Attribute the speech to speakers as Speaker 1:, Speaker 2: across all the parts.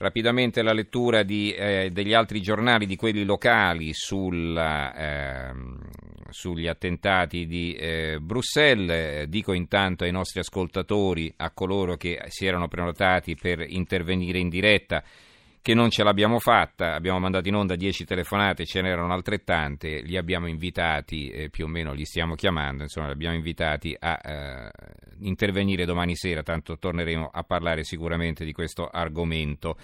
Speaker 1: Rapidamente la lettura di, eh, degli altri giornali, di quelli locali, sulla, eh, sugli attentati di eh, Bruxelles. Dico intanto ai nostri ascoltatori, a coloro che si erano prenotati per intervenire in diretta, che non ce l'abbiamo fatta, abbiamo mandato in onda 10 telefonate, ce n'erano altrettante, li abbiamo invitati, eh, più o meno li stiamo chiamando, insomma li abbiamo invitati a eh, intervenire domani sera, tanto torneremo a parlare sicuramente di questo argomento.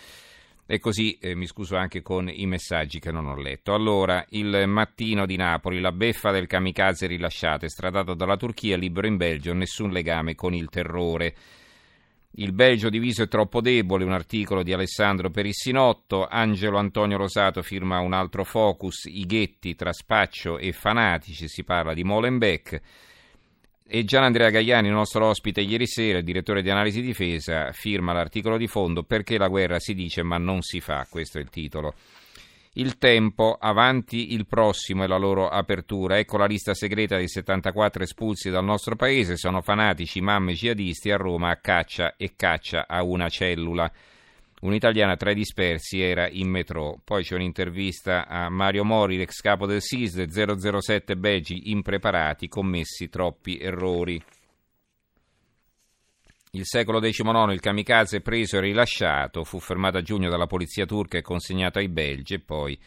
Speaker 1: E così eh, mi scuso anche con i messaggi che non ho letto. Allora, il mattino di Napoli, la beffa del kamikaze rilasciato, estradato dalla Turchia, libero in Belgio, nessun legame con il terrore. Il Belgio diviso è troppo debole, un articolo di Alessandro Perissinotto, Angelo Antonio Rosato firma un altro focus, i ghetti tra spaccio e fanatici, si parla di Molenbeek. E Gian Andrea Gaiani, il nostro ospite ieri sera, il direttore di analisi difesa, firma l'articolo di fondo Perché la guerra si dice ma non si fa, questo è il titolo. Il tempo, avanti il prossimo e la loro apertura. Ecco la lista segreta dei 74 espulsi dal nostro paese. Sono fanatici, mamme jihadisti a Roma a caccia e caccia a una cellula. Un'italiana tra i dispersi era in metro. Poi c'è un'intervista a Mario Mori, l'ex capo del SISD, 007 Belgi impreparati, commessi troppi errori. Il secolo XIX, il kamikaze preso e rilasciato, fu fermato a giugno dalla polizia turca e consegnato ai belgi e poi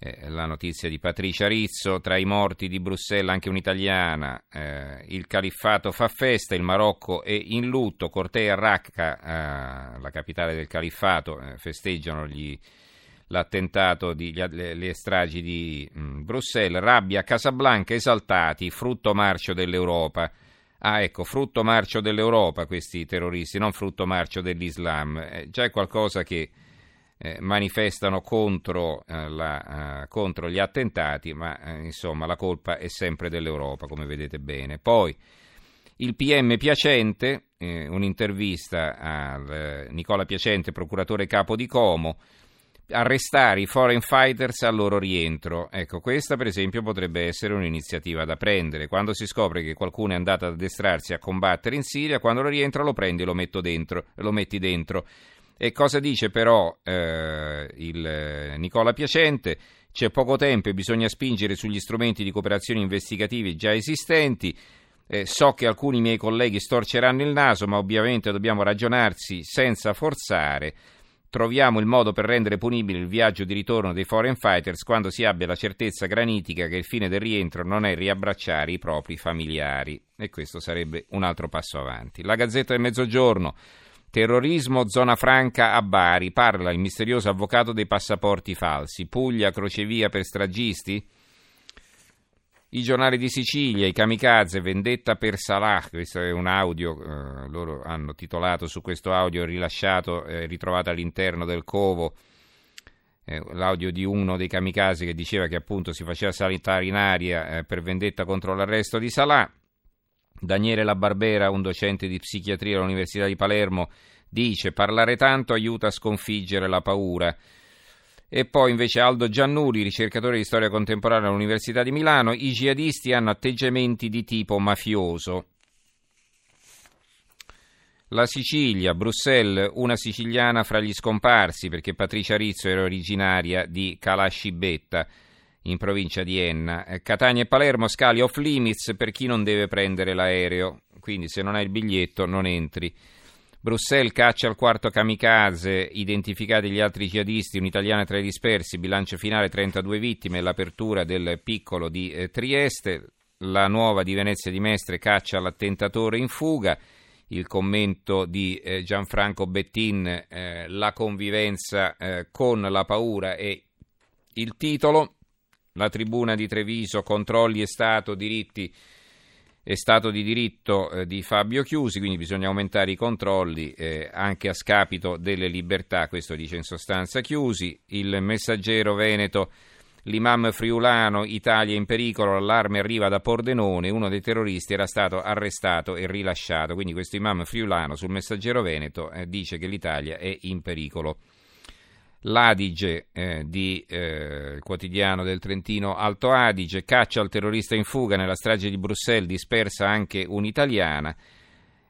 Speaker 1: eh, la notizia di Patricia Rizzo, tra i morti di Bruxelles anche un'italiana, eh, il califfato fa festa, il Marocco è in lutto, Cortea e Raqqa, eh, la capitale del califfato, eh, festeggiano gli, l'attentato, di, gli, le, le, stragi di mh, Bruxelles, rabbia a Casablanca, esaltati, frutto marcio dell'Europa. Ah, ecco, frutto marcio dell'Europa questi terroristi, non frutto marcio dell'Islam. Eh, già è qualcosa che eh, manifestano contro, eh, la, uh, contro, gli attentati, ma eh, insomma la colpa è sempre dell'Europa, come vedete bene. Poi il PM Piacente, eh, un'intervista a eh, Nicola Piacente, procuratore capo di Como, arrestare i foreign fighters al loro rientro. Ecco, questa per esempio potrebbe essere un'iniziativa da prendere. Quando si scopre che qualcuno è andato ad addestrarsi a combattere in Siria, quando lo rientra lo prendi e lo, dentro, lo metti dentro. E cosa dice però eh, il eh, Nicola Piacente? C'è poco tempo e bisogna spingere sugli strumenti di cooperazione investigativi già esistenti. Eh, so che alcuni miei colleghi storceranno il naso, ma ovviamente dobbiamo ragionarsi senza forzare troviamo il modo per rendere punibile il viaggio di ritorno dei foreign fighters quando si abbia la certezza granitica che il fine del rientro non è riabbracciare i propri familiari. E questo sarebbe un altro passo avanti. La Gazzetta del Mezzogiorno. Terrorismo, zona franca a Bari. Parla il misterioso avvocato dei passaporti falsi. Puglia, crocevia per stragisti? I giornali di Sicilia, i kamikaze, vendetta per Salah, questo è un audio, eh, loro hanno titolato su questo audio rilasciato, eh, ritrovato all'interno del covo, eh, l'audio di uno dei kamikaze che diceva che appunto si faceva saltare in aria eh, per vendetta contro l'arresto di Salah. Daniele La Barbera, un docente di psichiatria all'Università di Palermo, dice parlare tanto aiuta a sconfiggere la paura. E poi invece Aldo Giannuri, ricercatore di storia contemporanea all'Università di Milano, i jihadisti hanno atteggiamenti di tipo mafioso. La Sicilia, Bruxelles, una siciliana fra gli scomparsi perché Patricia Rizzo era originaria di Calascibetta in provincia di Enna. Eh, Catania e Palermo, scali off limits per chi non deve prendere l'aereo, quindi se non hai il biglietto non entri. Bruxelles caccia al quarto kamikaze, identificati gli altri jihadisti, un'italiana tra i dispersi, bilancio finale 32 vittime, l'apertura del piccolo di eh, Trieste, la nuova di Venezia di Mestre caccia l'attentatore in fuga, il commento di eh, Gianfranco Bettin, eh, la convivenza eh, con la paura e il titolo, la tribuna di Treviso, controlli e Stato, diritti è stato di diritto eh, di Fabio Chiusi, quindi bisogna aumentare i controlli eh, anche a scapito delle libertà, questo dice in sostanza Chiusi. Il messaggero Veneto, l'imam friulano, Italia in pericolo, l'allarme arriva da Pordenone, uno dei terroristi era stato arrestato e rilasciato, quindi questo imam friulano sul messaggero Veneto eh, dice che l'Italia è in pericolo. L'Adige eh, di eh, quotidiano del Trentino Alto Adige caccia il terrorista in fuga nella strage di Bruxelles, dispersa anche un'italiana.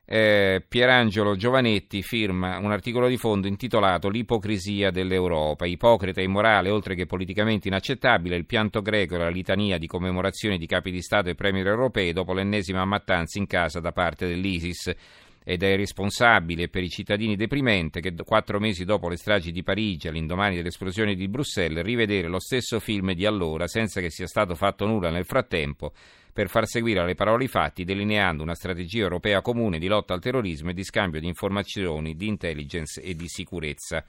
Speaker 1: eh, Pierangelo Giovanetti firma un articolo di fondo intitolato L'ipocrisia dell'Europa, ipocrita e immorale oltre che politicamente inaccettabile il pianto greco e la litania di commemorazioni di capi di Stato e premier europei dopo l'ennesima mattanza in casa da parte dell'ISIS ed è responsabile per i cittadini deprimente che quattro mesi dopo le stragi di Parigi, all'indomani dell'esplosione di Bruxelles, rivedere lo stesso film di allora senza che sia stato fatto nulla nel frattempo per far seguire alle parole i fatti, delineando una strategia europea comune di lotta al terrorismo e di scambio di informazioni, di intelligence e di sicurezza.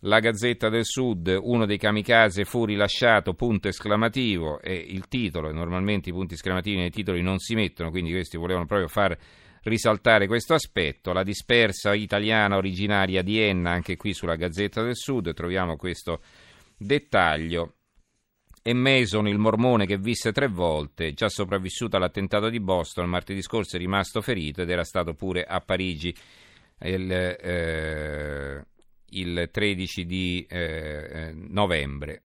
Speaker 1: La Gazzetta del Sud, uno dei kamikaze fu rilasciato, punto esclamativo, e il titolo, normalmente i punti esclamativi nei titoli non si mettono, quindi questi volevano proprio far risaltare questo aspetto. La dispersa italiana originaria di Enna, anche qui sulla Gazzetta del Sud, troviamo questo dettaglio e Mason, il mormone che visse tre volte, già sopravvissuto all'attentato di Boston, martedì scorso è rimasto ferito ed era stato pure a Parigi il, eh, il 13 di eh, novembre.